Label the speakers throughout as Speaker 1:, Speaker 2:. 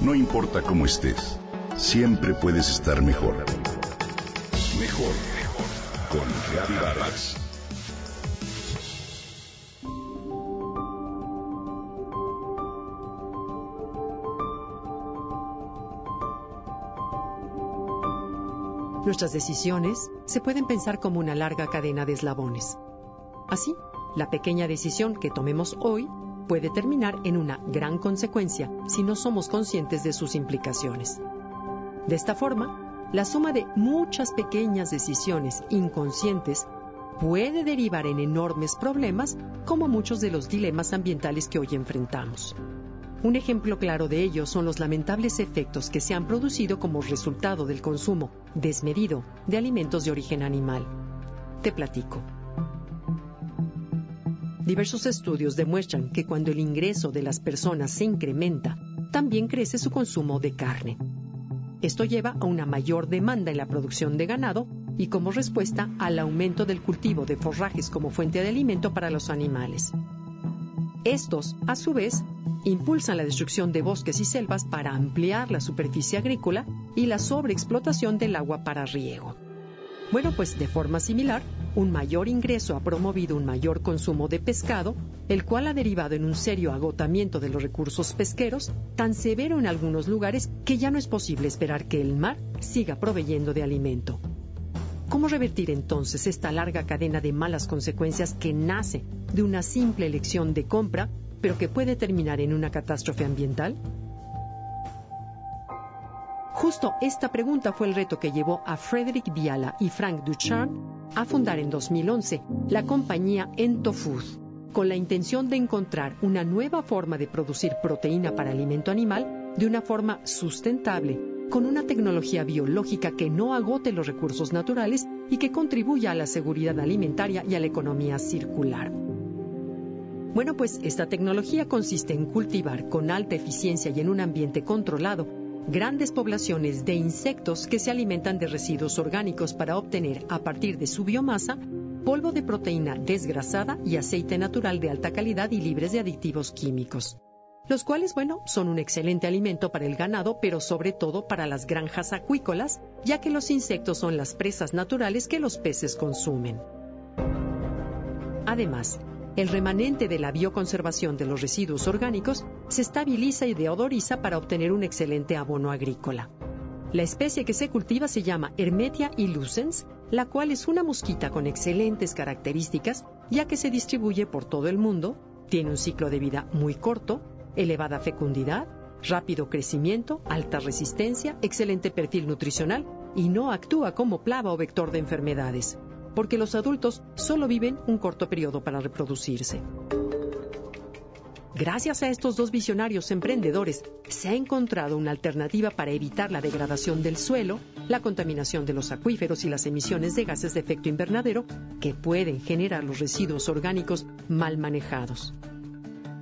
Speaker 1: No importa cómo estés, siempre puedes estar mejor. Mejor, mejor. Con Reavivadas.
Speaker 2: Nuestras decisiones se pueden pensar como una larga cadena de eslabones. Así, la pequeña decisión que tomemos hoy puede terminar en una gran consecuencia si no somos conscientes de sus implicaciones. De esta forma, la suma de muchas pequeñas decisiones inconscientes puede derivar en enormes problemas como muchos de los dilemas ambientales que hoy enfrentamos. Un ejemplo claro de ello son los lamentables efectos que se han producido como resultado del consumo desmedido de alimentos de origen animal. Te platico. Diversos estudios demuestran que cuando el ingreso de las personas se incrementa, también crece su consumo de carne. Esto lleva a una mayor demanda en la producción de ganado y como respuesta al aumento del cultivo de forrajes como fuente de alimento para los animales. Estos, a su vez, impulsan la destrucción de bosques y selvas para ampliar la superficie agrícola y la sobreexplotación del agua para riego. Bueno, pues de forma similar, un mayor ingreso ha promovido un mayor consumo de pescado, el cual ha derivado en un serio agotamiento de los recursos pesqueros, tan severo en algunos lugares que ya no es posible esperar que el mar siga proveyendo de alimento. ¿Cómo revertir entonces esta larga cadena de malas consecuencias que nace de una simple elección de compra, pero que puede terminar en una catástrofe ambiental? Justo esta pregunta fue el reto que llevó a Frederick Viala y Frank Ducharme a fundar en 2011 la compañía Entofood, con la intención de encontrar una nueva forma de producir proteína para alimento animal de una forma sustentable, con una tecnología biológica que no agote los recursos naturales y que contribuya a la seguridad alimentaria y a la economía circular. Bueno, pues esta tecnología consiste en cultivar con alta eficiencia y en un ambiente controlado grandes poblaciones de insectos que se alimentan de residuos orgánicos para obtener, a partir de su biomasa, polvo de proteína desgrasada y aceite natural de alta calidad y libres de aditivos químicos. Los cuales, bueno, son un excelente alimento para el ganado, pero sobre todo para las granjas acuícolas, ya que los insectos son las presas naturales que los peces consumen. Además, el remanente de la bioconservación de los residuos orgánicos se estabiliza y deodoriza para obtener un excelente abono agrícola. La especie que se cultiva se llama Hermetia illucens, la cual es una mosquita con excelentes características, ya que se distribuye por todo el mundo, tiene un ciclo de vida muy corto, elevada fecundidad, rápido crecimiento, alta resistencia, excelente perfil nutricional y no actúa como plava o vector de enfermedades porque los adultos solo viven un corto periodo para reproducirse. Gracias a estos dos visionarios emprendedores, se ha encontrado una alternativa para evitar la degradación del suelo, la contaminación de los acuíferos y las emisiones de gases de efecto invernadero que pueden generar los residuos orgánicos mal manejados.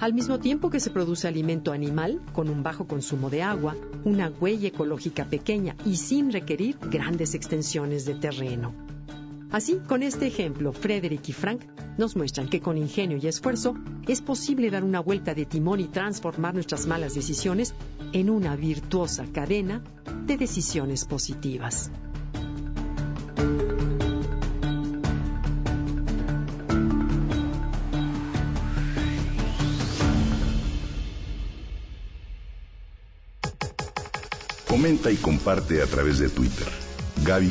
Speaker 2: Al mismo tiempo que se produce alimento animal con un bajo consumo de agua, una huella ecológica pequeña y sin requerir grandes extensiones de terreno. Así, con este ejemplo, Frederick y Frank nos muestran que con ingenio y esfuerzo es posible dar una vuelta de timón y transformar nuestras malas decisiones en una virtuosa cadena de decisiones positivas.
Speaker 1: Comenta y comparte a través de Twitter. Gaby